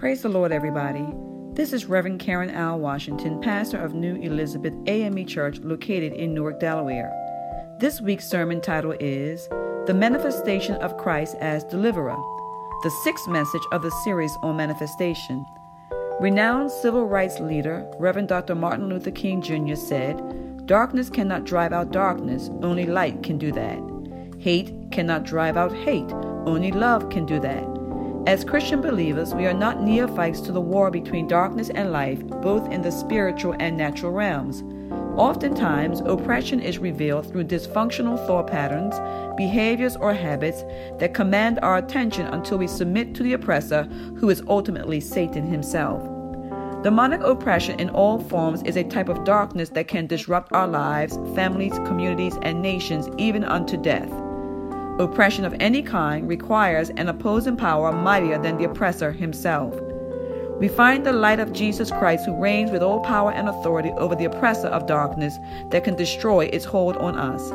Praise the Lord, everybody. This is Reverend Karen Al Washington, pastor of New Elizabeth AME Church located in Newark, Delaware. This week's sermon title is The Manifestation of Christ as Deliverer, the sixth message of the series on manifestation. Renowned civil rights leader Reverend Dr. Martin Luther King Jr. said, Darkness cannot drive out darkness, only light can do that. Hate cannot drive out hate, only love can do that. As Christian believers, we are not neophytes to the war between darkness and life, both in the spiritual and natural realms. Oftentimes, oppression is revealed through dysfunctional thought patterns, behaviors, or habits that command our attention until we submit to the oppressor, who is ultimately Satan himself. Demonic oppression in all forms is a type of darkness that can disrupt our lives, families, communities, and nations, even unto death. Oppression of any kind requires an opposing power mightier than the oppressor himself. We find the light of Jesus Christ, who reigns with all power and authority over the oppressor of darkness that can destroy its hold on us.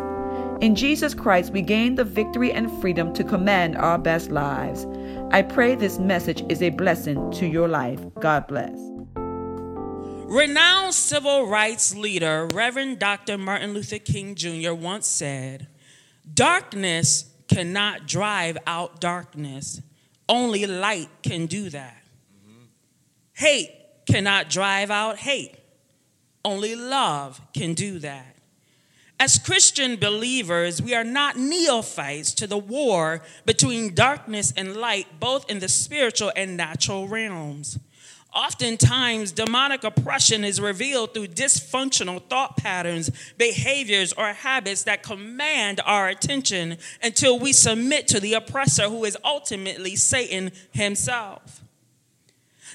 In Jesus Christ, we gain the victory and freedom to command our best lives. I pray this message is a blessing to your life. God bless. Renowned civil rights leader Reverend Dr. Martin Luther King Jr. once said, Darkness cannot drive out darkness. Only light can do that. Mm-hmm. Hate cannot drive out hate. Only love can do that. As Christian believers, we are not neophytes to the war between darkness and light, both in the spiritual and natural realms. Oftentimes, demonic oppression is revealed through dysfunctional thought patterns, behaviors, or habits that command our attention until we submit to the oppressor, who is ultimately Satan himself.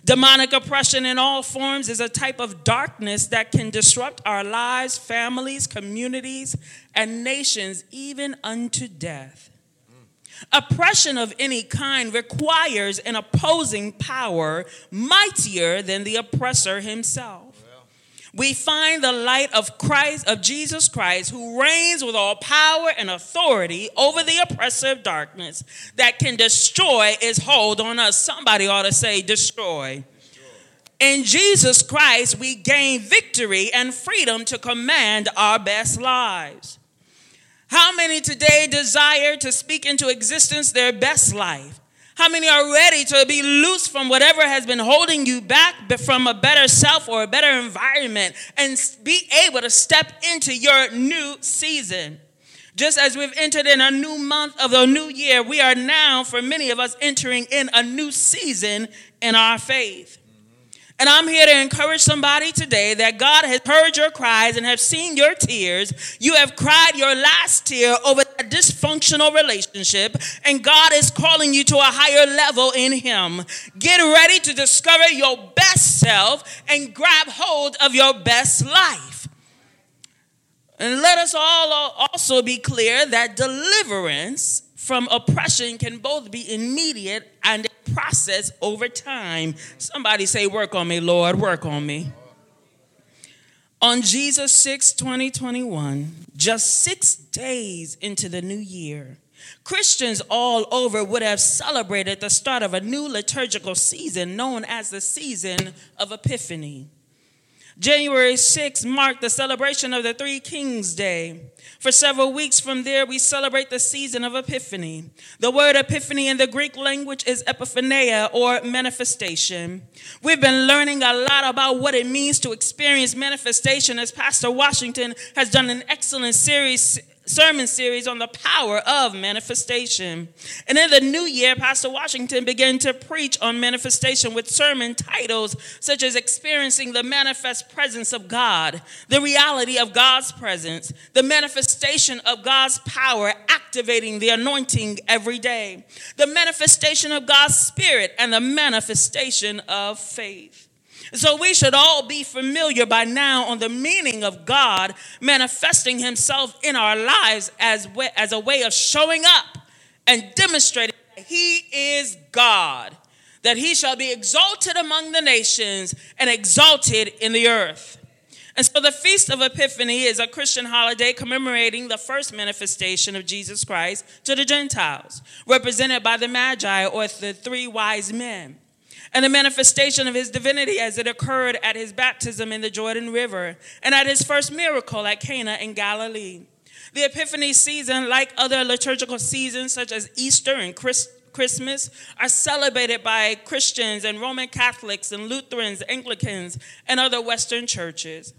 Demonic oppression in all forms is a type of darkness that can disrupt our lives, families, communities, and nations, even unto death. Oppression of any kind requires an opposing power mightier than the oppressor himself. We find the light of Christ, of Jesus Christ, who reigns with all power and authority over the oppressive darkness that can destroy its hold on us. Somebody ought to say, destroy. In Jesus Christ, we gain victory and freedom to command our best lives. How many today desire to speak into existence their best life? How many are ready to be loose from whatever has been holding you back from a better self or a better environment and be able to step into your new season? Just as we've entered in a new month of the new year, we are now, for many of us, entering in a new season in our faith. And I'm here to encourage somebody today that God has heard your cries and have seen your tears. You have cried your last tear over a dysfunctional relationship, and God is calling you to a higher level in Him. Get ready to discover your best self and grab hold of your best life. And let us all also be clear that deliverance from oppression can both be immediate and process over time. Somebody say, Work on me, Lord, work on me. On Jesus 6 2021, just six days into the new year, Christians all over would have celebrated the start of a new liturgical season known as the season of Epiphany. January 6th marked the celebration of the Three Kings Day. For several weeks from there, we celebrate the season of Epiphany. The word epiphany in the Greek language is epiphaneia or manifestation. We've been learning a lot about what it means to experience manifestation as Pastor Washington has done an excellent series sermon series on the power of manifestation. And in the new year, Pastor Washington began to preach on manifestation with sermon titles such as Experiencing the Manifest Presence of God, the reality of God's presence, the manifestation of God's power activating the anointing every day, the manifestation of God's Spirit, and the manifestation of faith. So we should all be familiar by now on the meaning of God manifesting himself in our lives as, way, as a way of showing up and demonstrating that he is God, that he shall be exalted among the nations and exalted in the earth. And so the Feast of Epiphany is a Christian holiday commemorating the first manifestation of Jesus Christ to the Gentiles, represented by the Magi or the three wise men. And the manifestation of his divinity as it occurred at his baptism in the Jordan River and at his first miracle at Cana in Galilee. The Epiphany season, like other liturgical seasons such as Easter and Christmas, are celebrated by Christians and Roman Catholics and Lutherans, Anglicans, and other Western churches.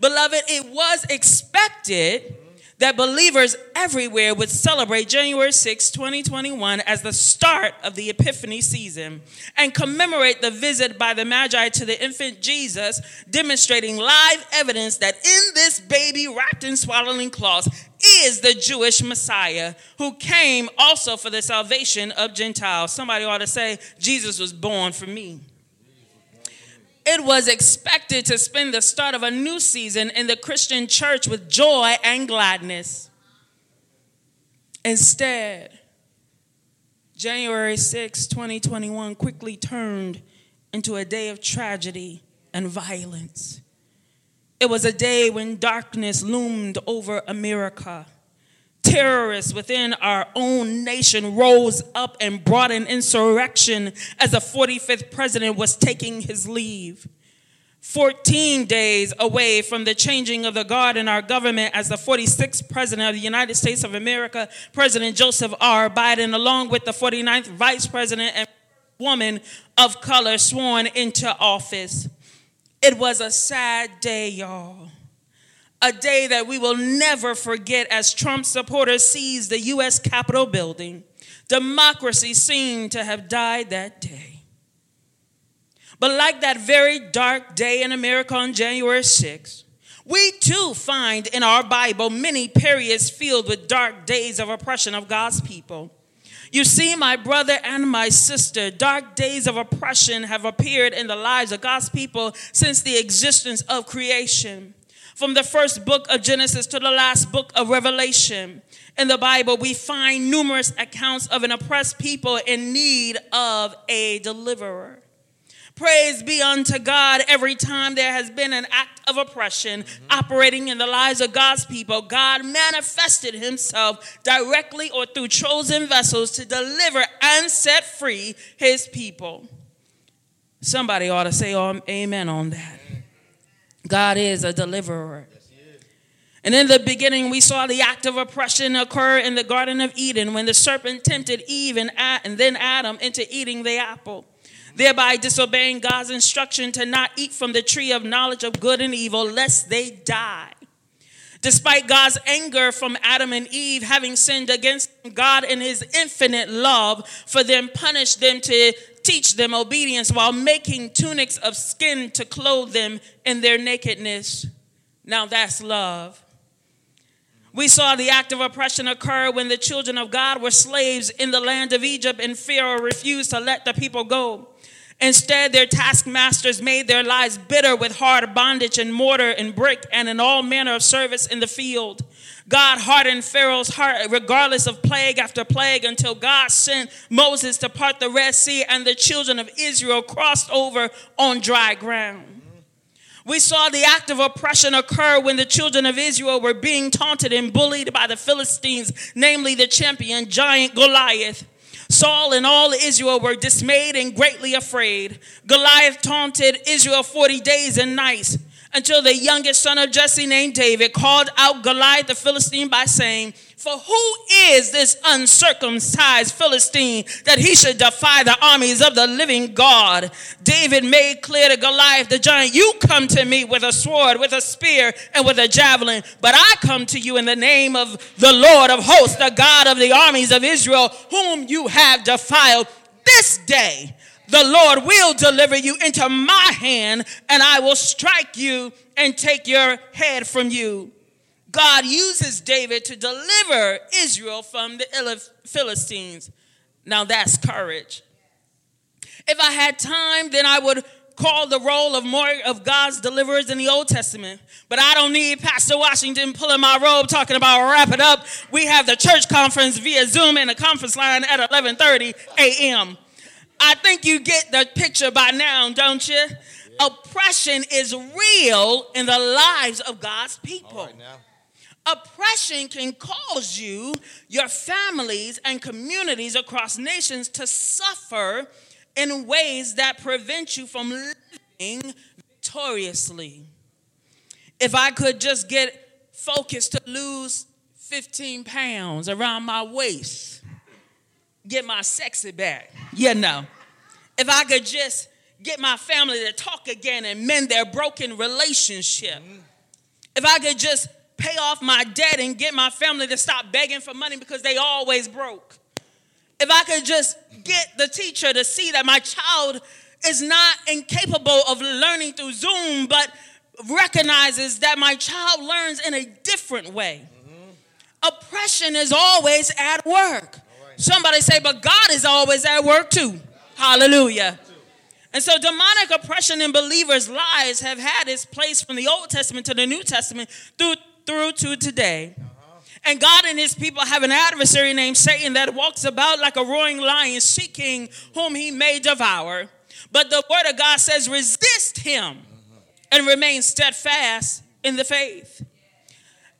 Beloved, it was expected that believers everywhere would celebrate January 6, 2021 as the start of the Epiphany season and commemorate the visit by the Magi to the infant Jesus, demonstrating live evidence that in this baby wrapped in swaddling cloths is the Jewish Messiah who came also for the salvation of Gentiles. Somebody ought to say, Jesus was born for me it was expected to spend the start of a new season in the Christian church with joy and gladness. Instead, January 6, 2021 quickly turned into a day of tragedy and violence. It was a day when darkness loomed over America terrorists within our own nation rose up and brought an insurrection as the 45th president was taking his leave. 14 days away from the changing of the guard in our government as the 46th president of the United States of America, President Joseph R. Biden, along with the 49th vice president and woman of color sworn into office. It was a sad day, y'all a day that we will never forget as Trump supporters seized the U.S. Capitol building. Democracy seemed to have died that day. But like that very dark day in America on January 6th, we too find in our Bible many periods filled with dark days of oppression of God's people. You see, my brother and my sister, dark days of oppression have appeared in the lives of God's people since the existence of creation. From the first book of Genesis to the last book of Revelation in the Bible, we find numerous accounts of an oppressed people in need of a deliverer. Praise be unto God every time there has been an act of oppression mm-hmm. operating in the lives of God's people. God manifested himself directly or through chosen vessels to deliver and set free his people. Somebody ought to say oh, amen on that. God is a deliverer. And in the beginning, we saw the act of oppression occur in the Garden of Eden when the serpent tempted Eve and, and then Adam into eating the apple, thereby disobeying God's instruction to not eat from the tree of knowledge of good and evil, lest they die. Despite God's anger from Adam and Eve having sinned against God in his infinite love for them, punished them to teach them obedience while making tunics of skin to clothe them in their nakedness. Now that's love. We saw the act of oppression occur when the children of God were slaves in the land of Egypt and Pharaoh refused to let the people go. Instead, their taskmasters made their lives bitter with hard bondage and mortar and brick and in all manner of service in the field. God hardened Pharaoh's heart regardless of plague after plague until God sent Moses to part the Red Sea and the children of Israel crossed over on dry ground. We saw the act of oppression occur when the children of Israel were being taunted and bullied by the Philistines, namely the champion giant Goliath. Saul and all Israel were dismayed and greatly afraid. Goliath taunted Israel 40 days and nights until the youngest son of Jesse named David called out Goliath the Philistine by saying, For who is this uncircumcised Philistine that he should defy the armies of the living God? David made clear to Goliath the giant, You come to me with a sword, with a spear, and with a javelin, but I come to you in the name of the Lord of hosts, the God of the armies of Israel, whom you have defiled this day the Lord will deliver you into my hand, and I will strike you and take your head from you. God uses David to deliver Israel from the Philistines. Now that's courage. If I had time, then I would call the roll of more of God's deliverers in the Old Testament. But I don't need Pastor Washington pulling my robe talking about wrap it up. We have the church conference via Zoom and the conference line at 11:30 a.m. I think you get the picture by now, don't you? Yeah. Oppression is real in the lives of God's people. Oppression can cause you, your families, and communities across nations to suffer in ways that prevent you from living victoriously. If I could just get focused to lose 15 pounds around my waist, get my sexy back, you know. If I could just get my family to talk again and mend their broken relationship. If I could just pay off my debt and get my family to stop begging for money because they always broke. If I could just get the teacher to see that my child is not incapable of learning through Zoom, but recognizes that my child learns in a different way. Mm-hmm. Oppression is always at work. Somebody say, but God is always at work too. Hallelujah. And so demonic oppression in believers' lives have had its place from the Old Testament to the New Testament through, through to today. Uh-huh. And God and his people have an adversary named Satan that walks about like a roaring lion seeking whom he may devour. But the word of God says, resist him uh-huh. and remain steadfast in the faith.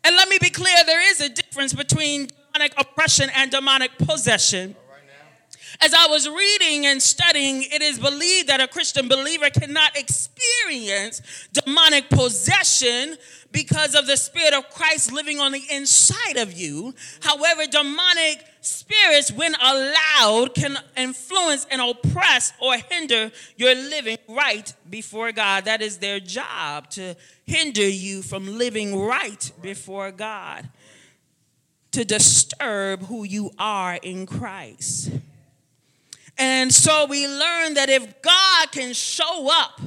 And let me be clear there is a difference between demonic oppression and demonic possession. As I was reading and studying, it is believed that a Christian believer cannot experience demonic possession because of the Spirit of Christ living on the inside of you. However, demonic spirits, when allowed, can influence and oppress or hinder your living right before God. That is their job to hinder you from living right before God, to disturb who you are in Christ. And so we learn that if God can show up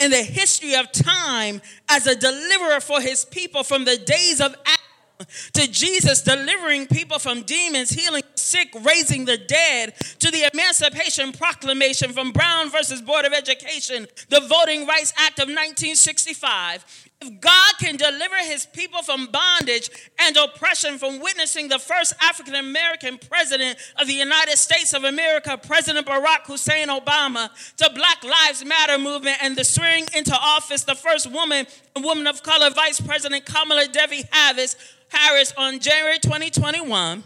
in the history of time as a deliverer for his people from the days of Adam to Jesus delivering people from demons, healing sick, raising the dead, to the Emancipation Proclamation from Brown versus Board of Education, the Voting Rights Act of 1965, if God can deliver his people from bondage and oppression from witnessing the first African American president of the United States of America, President Barack Hussein Obama, to Black Lives Matter movement and the swearing into office the first woman woman of color Vice President Kamala Devi Harris, Harris on January 2021,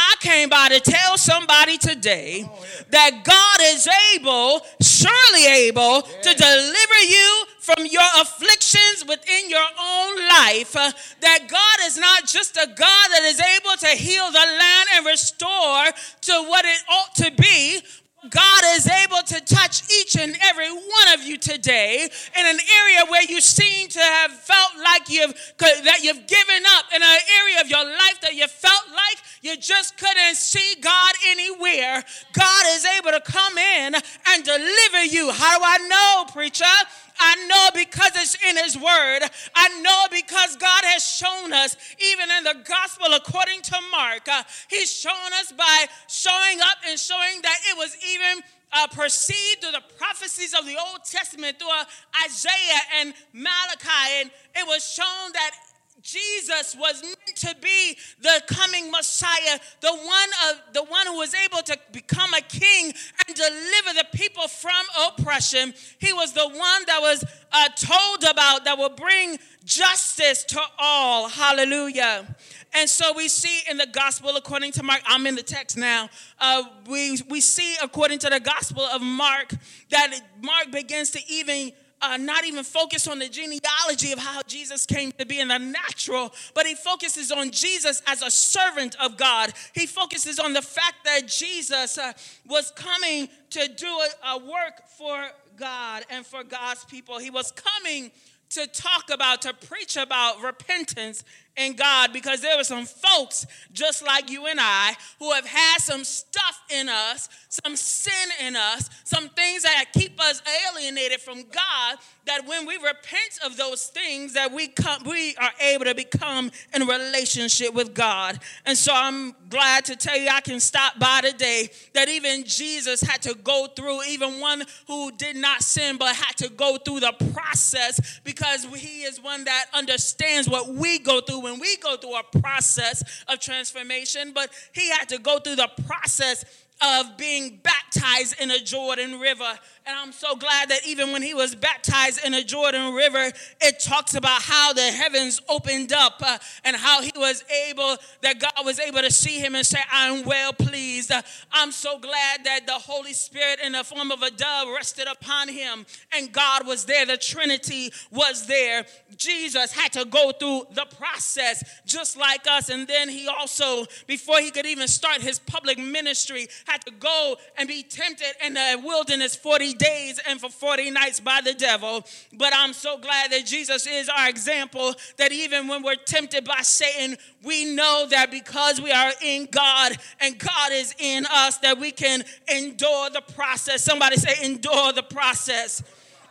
I came by to tell somebody today that God is able, surely able, to deliver you from your afflictions within your own life. Uh, that God is not just a God that is able to heal the land and restore to what it ought to be, God is able to touch each and every one of you today in an area where you seem to have felt like you've that you've given up in an area of your life that you felt like you just couldn't see God anywhere. God is able to come in and deliver you. How do I know, preacher? I know because it's in His Word. I know because God has shown us, even in the Gospel according to Mark, uh, He's shown us by showing up and showing that it was even uh, perceived through the prophecies of the Old Testament, through uh, Isaiah and Malachi, and it was shown that Jesus was meant to be the coming Messiah, the one of the one who was able to become a king and deliver the people from oppression. He was the one that was uh, told about that will bring justice to all. Hallelujah. And so we see in the gospel, according to Mark, I'm in the text now. Uh, we we see according to the gospel of Mark that Mark begins to even uh, not even focus on the genealogy of how Jesus came to be in the natural, but he focuses on Jesus as a servant of God. He focuses on the fact that Jesus uh, was coming to do a, a work for God and for God's people. He was coming to talk about, to preach about repentance in God because there were some folks just like you and I who have had some stuff in us, some sin in us, some things that keep us alienated from God. That when we repent of those things, that we come, we are able to become in relationship with God. And so I'm glad to tell you I can stop by today that even Jesus had to go through, even one who did not sin but had to go through the process because he is one that understands what we go through when we go through a process of transformation, but he had to go through the process of being baptized in a Jordan River. And I'm so glad that even when he was baptized in a Jordan River, it talks about how the heavens opened up uh, and how he was able, that God was able to see him and say, I'm well pleased. Uh, I'm so glad that the Holy Spirit in the form of a dove rested upon him and God was there. The Trinity was there. Jesus had to go through the process just like us. And then he also, before he could even start his public ministry, had to go and be tempted in the wilderness 40 days and for 40 nights by the devil. But I'm so glad that Jesus is our example, that even when we're tempted by Satan, we know that because we are in God and God is in us, that we can endure the process. Somebody say, endure the process.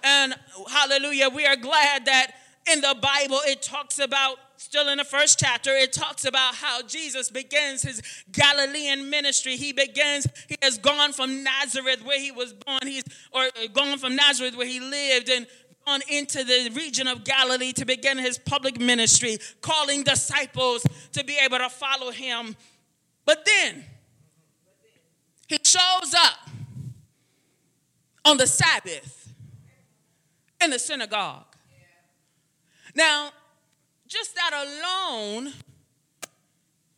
And hallelujah, we are glad that in the Bible it talks about still in the first chapter, it talks about how Jesus begins his Galilean ministry. He begins, he has gone from Nazareth where he was born, he's or gone from Nazareth where he lived and gone into the region of Galilee to begin his public ministry, calling disciples to be able to follow him. But then he shows up on the Sabbath in the synagogue. Now, just that alone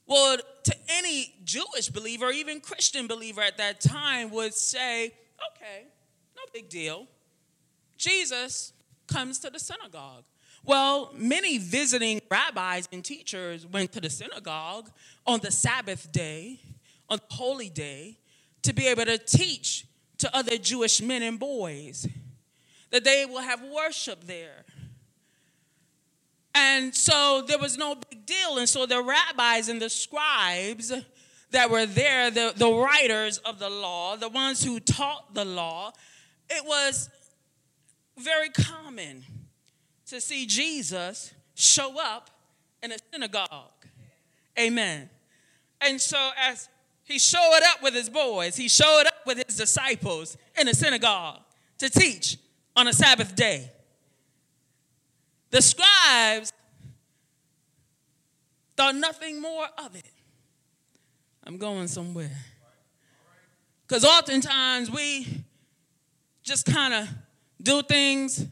would, to any Jewish believer, even Christian believer at that time, would say, okay, no big deal. Jesus comes to the synagogue. Well, many visiting rabbis and teachers went to the synagogue on the Sabbath day, on the holy day, to be able to teach to other Jewish men and boys that they will have worship there. And so there was no big deal. And so the rabbis and the scribes that were there, the, the writers of the law, the ones who taught the law, it was very common to see Jesus show up in a synagogue. Amen. And so as he showed up with his boys, he showed up with his disciples in a synagogue to teach on a Sabbath day. The scribes thought nothing more of it. I'm going somewhere. Because oftentimes we just kind of do things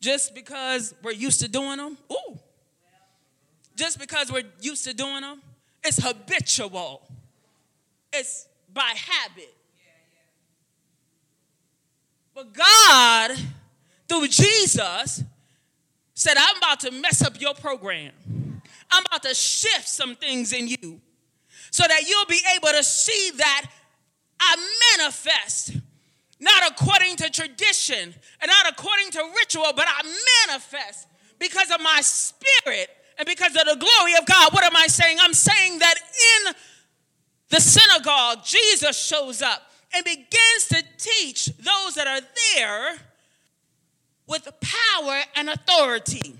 just because we're used to doing them. Ooh. Just because we're used to doing them. It's habitual, it's by habit. But God, through Jesus, said, I'm about to mess up your program. I'm about to shift some things in you so that you'll be able to see that I manifest, not according to tradition and not according to ritual, but I manifest because of my spirit and because of the glory of God. What am I saying? I'm saying that in the synagogue, Jesus shows up and begins to teach those that are there with power and authority.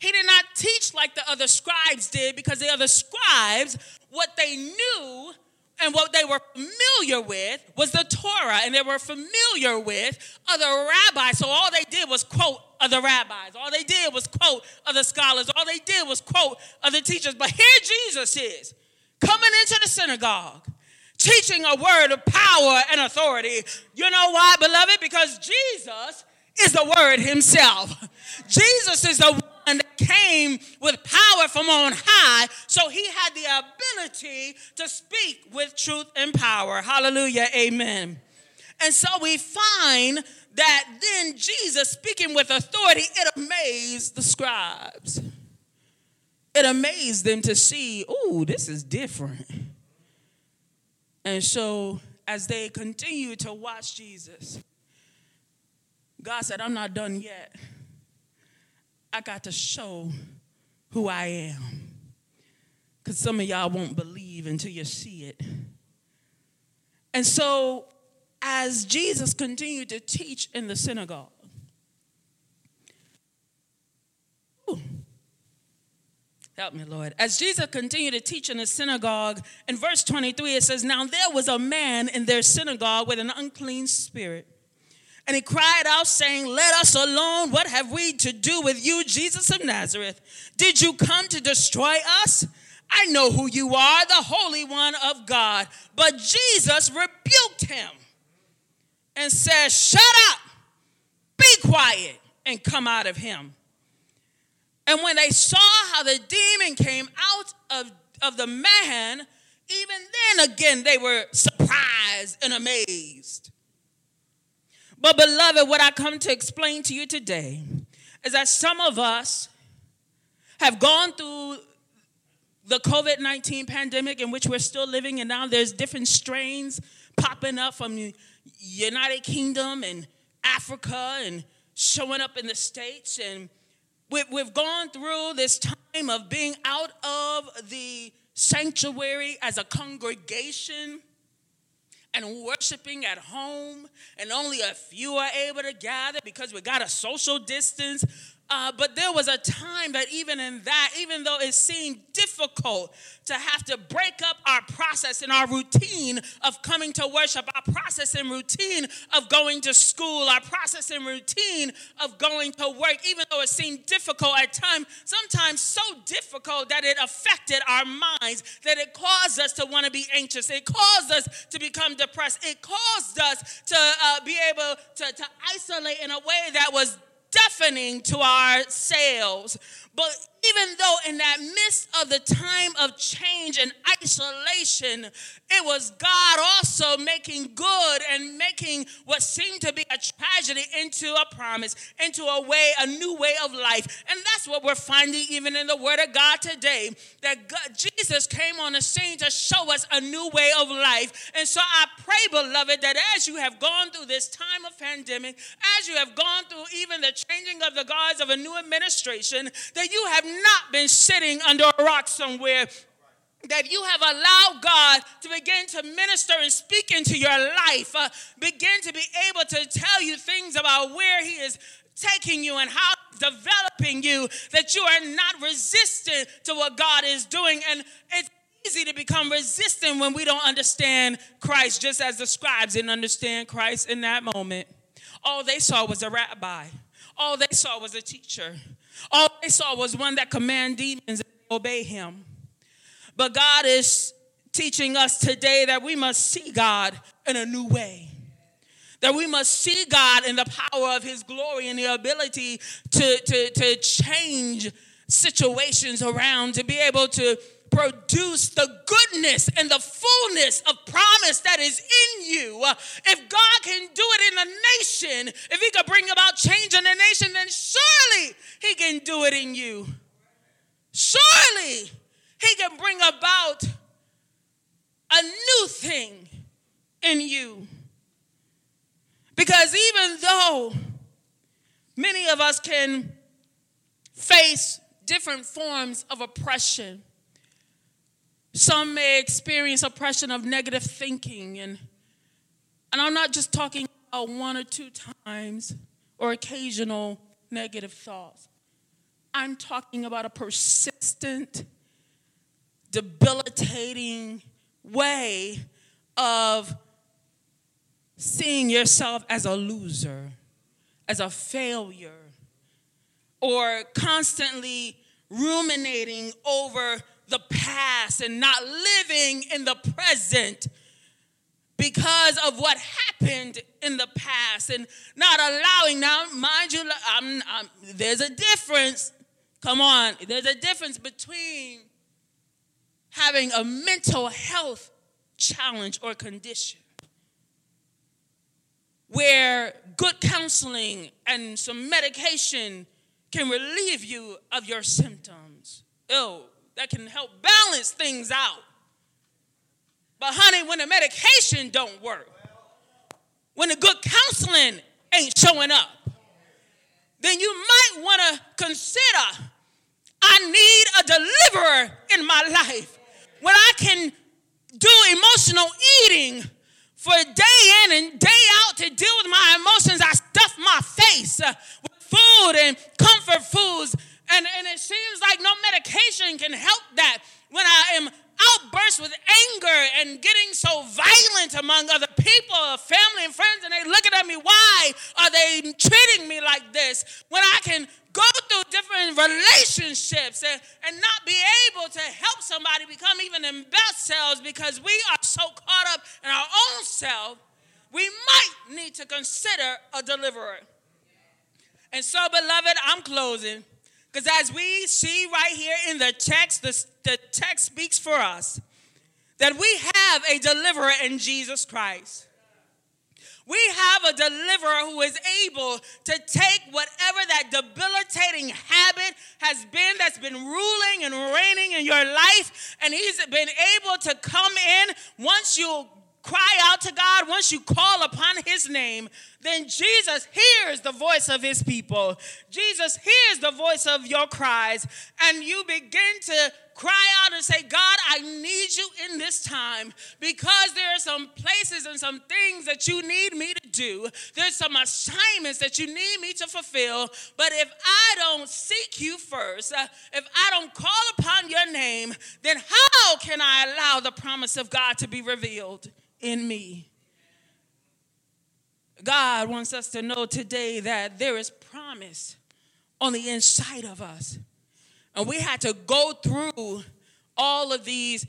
He did not teach like the other scribes did because the other scribes, what they knew and what they were familiar with was the Torah, and they were familiar with other rabbis. So all they did was quote other rabbis. All they did was quote other scholars. All they did was quote other teachers. But here Jesus is coming into the synagogue teaching a word of power and authority. You know why, beloved? Because Jesus is the Word Himself. Jesus is the one that came with power from on high, so He had the ability to speak with truth and power. Hallelujah. Amen. And so we find that then Jesus speaking with authority, it amazed the scribes. It amazed them to see, oh, this is different. And so as they continue to watch Jesus, God said, I'm not done yet. I got to show who I am. Because some of y'all won't believe until you see it. And so, as Jesus continued to teach in the synagogue, help me, Lord. As Jesus continued to teach in the synagogue, in verse 23, it says, Now there was a man in their synagogue with an unclean spirit and he cried out, saying, Let us alone. What have we to do with you, Jesus of Nazareth? Did you come to destroy us? I know who you are, the Holy One of God. But Jesus rebuked him and said, Shut up, be quiet, and come out of him. And when they saw how the demon came out of, of the man, even then again they were surprised and amazed. But, beloved, what I come to explain to you today is that some of us have gone through the COVID 19 pandemic in which we're still living, and now there's different strains popping up from the United Kingdom and Africa and showing up in the States. And we've gone through this time of being out of the sanctuary as a congregation and worshiping at home, and only a few are able to gather because we got a social distance uh, but there was a time that even in that, even though it seemed difficult to have to break up our process and our routine of coming to worship, our process and routine of going to school, our process and routine of going to work, even though it seemed difficult at times, sometimes so difficult that it affected our minds, that it caused us to want to be anxious, it caused us to become depressed, it caused us to uh, be able to, to isolate in a way that was deafening to our sails. But even though in that midst of the time of change and isolation, it was God also making good and making what seemed to be a tragedy into a promise, into a way, a new way of life. And that's what we're finding even in the Word of God today that God, Jesus came on the scene to show us a new way of life. And so I pray, beloved, that as you have gone through this time of pandemic, as you have gone through even the changing of the guards of a new administration, that you have not been sitting under a rock somewhere that you have allowed God to begin to minister and speak into your life, uh, begin to be able to tell you things about where He is taking you and how developing you, that you are not resistant to what God is doing. And it's easy to become resistant when we don't understand Christ, just as the scribes didn't understand Christ in that moment. All they saw was a rabbi, all they saw was a teacher. All they saw was one that command demons and obey him. But God is teaching us today that we must see God in a new way. That we must see God in the power of his glory and the ability to, to, to change situations around, to be able to produce the goodness and the fullness of promise that is in you. If God can do it in a nation, if He could bring about change in a nation, then surely He can do it in you. Surely He can bring about a new thing in you. Because even though many of us can face different forms of oppression, some may experience oppression of negative thinking. And, and I'm not just talking about one or two times or occasional negative thoughts. I'm talking about a persistent, debilitating way of seeing yourself as a loser, as a failure, or constantly ruminating over past and not living in the present because of what happened in the past and not allowing now mind you I'm, I'm, there's a difference. Come on. There's a difference between having a mental health challenge or condition where good counseling and some medication can relieve you of your symptoms. Oh that can help balance things out. But honey, when the medication don't work, when the good counseling ain't showing up, then you might want to consider I need a deliverer in my life. When I can do emotional eating for day in and day out to deal with my emotions, I stuff my can help that when I am outburst with anger and getting so violent among other people, family and friends, and they looking at me, why are they treating me like this? When I can go through different relationships and, and not be able to help somebody become even in best selves because we are so caught up in our own self, we might need to consider a deliverer. And so, beloved, I'm closing. Because as we see right here in the text, the, the text speaks for us that we have a deliverer in Jesus Christ. We have a deliverer who is able to take whatever that debilitating habit has been that's been ruling and reigning in your life, and he's been able to come in once you cry out to God, once you call upon his name, then Jesus hears the voice of his people. Jesus hears the voice of your cries, and you begin to cry out and say, God, I need you in this time because there are some places and some things that you need me to do. There's some assignments that you need me to fulfill. But if I don't seek you first, uh, if I don't call upon your name, then how can I allow the promise of God to be revealed in me? God wants us to know today that there is promise on the inside of us. And we had to go through all of these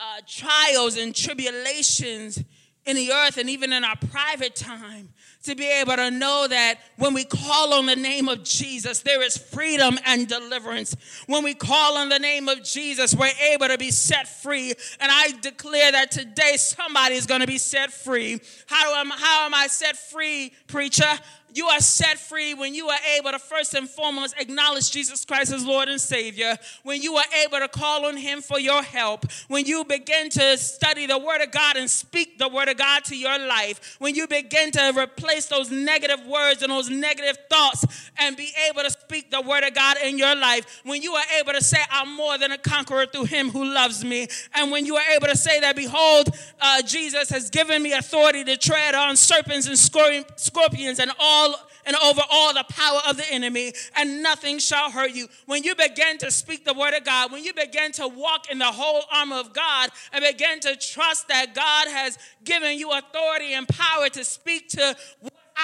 uh, trials and tribulations in the earth and even in our private time to be able to know that when we call on the name of Jesus, there is freedom and deliverance. When we call on the name of Jesus, we're able to be set free. And I declare that today somebody is going to be set free. How am, how am I set free, preacher? You are set free when you are able to first and foremost acknowledge Jesus Christ as Lord and Savior, when you are able to call on Him for your help, when you begin to study the Word of God and speak the Word of God to your life, when you begin to replace those negative words and those negative thoughts and be able to speak the Word of God in your life, when you are able to say, I'm more than a conqueror through Him who loves me, and when you are able to say that, behold, uh, Jesus has given me authority to tread on serpents and scorpions and all all and over all the power of the enemy, and nothing shall hurt you. When you begin to speak the word of God, when you begin to walk in the whole armor of God, and begin to trust that God has given you authority and power to speak to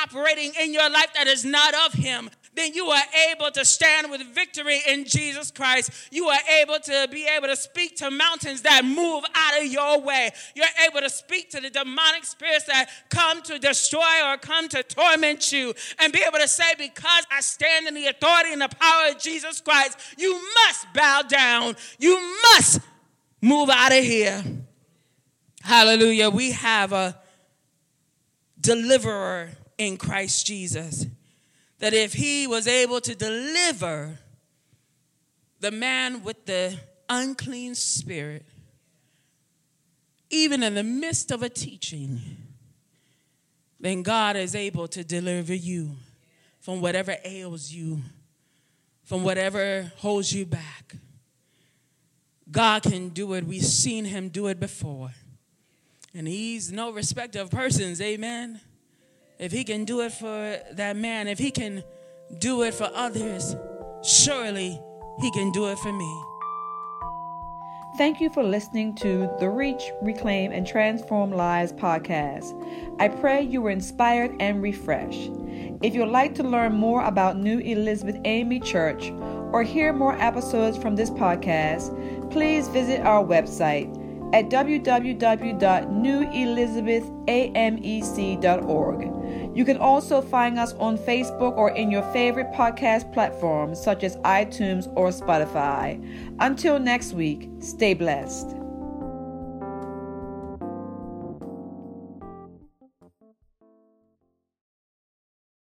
operating in your life that is not of Him, then you are able to stand with victory in Jesus Christ. You are able to be able to speak to mountains that move out of your way. You're able to speak to the demonic spirits that come to destroy or come to torment you and be able to say, Because I stand in the authority and the power of Jesus Christ, you must bow down. You must move out of here. Hallelujah. We have a deliverer in Christ Jesus that if he was able to deliver the man with the unclean spirit, even in the midst of a teaching, then God is able to deliver you from whatever ails you, from whatever holds you back. God can do it. We've seen him do it before. And he's no respecter of persons, amen. If he can do it for that man, if he can do it for others, surely he can do it for me. Thank you for listening to the Reach, Reclaim, and Transform Lives podcast. I pray you were inspired and refreshed. If you'd like to learn more about New Elizabeth AME Church or hear more episodes from this podcast, please visit our website at www.newelizabethamec.org. You can also find us on Facebook or in your favorite podcast platforms such as iTunes or Spotify. Until next week, stay blessed.